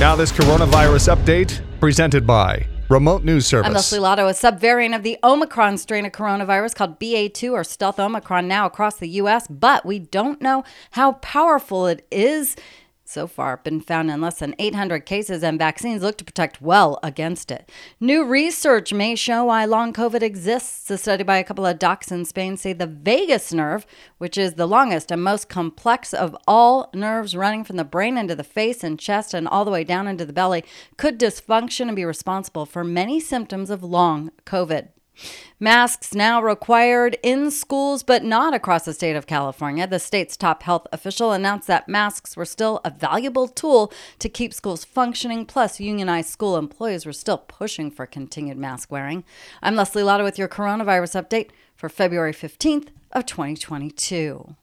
Now, this coronavirus update presented by Remote News Service. I'm Leslie Lotto. A subvariant of the Omicron strain of coronavirus called BA2 or stealth Omicron now across the U.S., but we don't know how powerful it is so far been found in less than 800 cases, and vaccines look to protect well against it. New research may show why long COVID exists. A study by a couple of docs in Spain say the vagus nerve, which is the longest and most complex of all nerves running from the brain into the face and chest and all the way down into the belly, could dysfunction and be responsible for many symptoms of long COVID. Masks now required in schools, but not across the state of California. The state's top health official announced that masks were still a valuable tool to keep schools functioning. Plus, unionized school employees were still pushing for continued mask wearing. I'm Leslie Lotto with your coronavirus update for February 15th of 2022.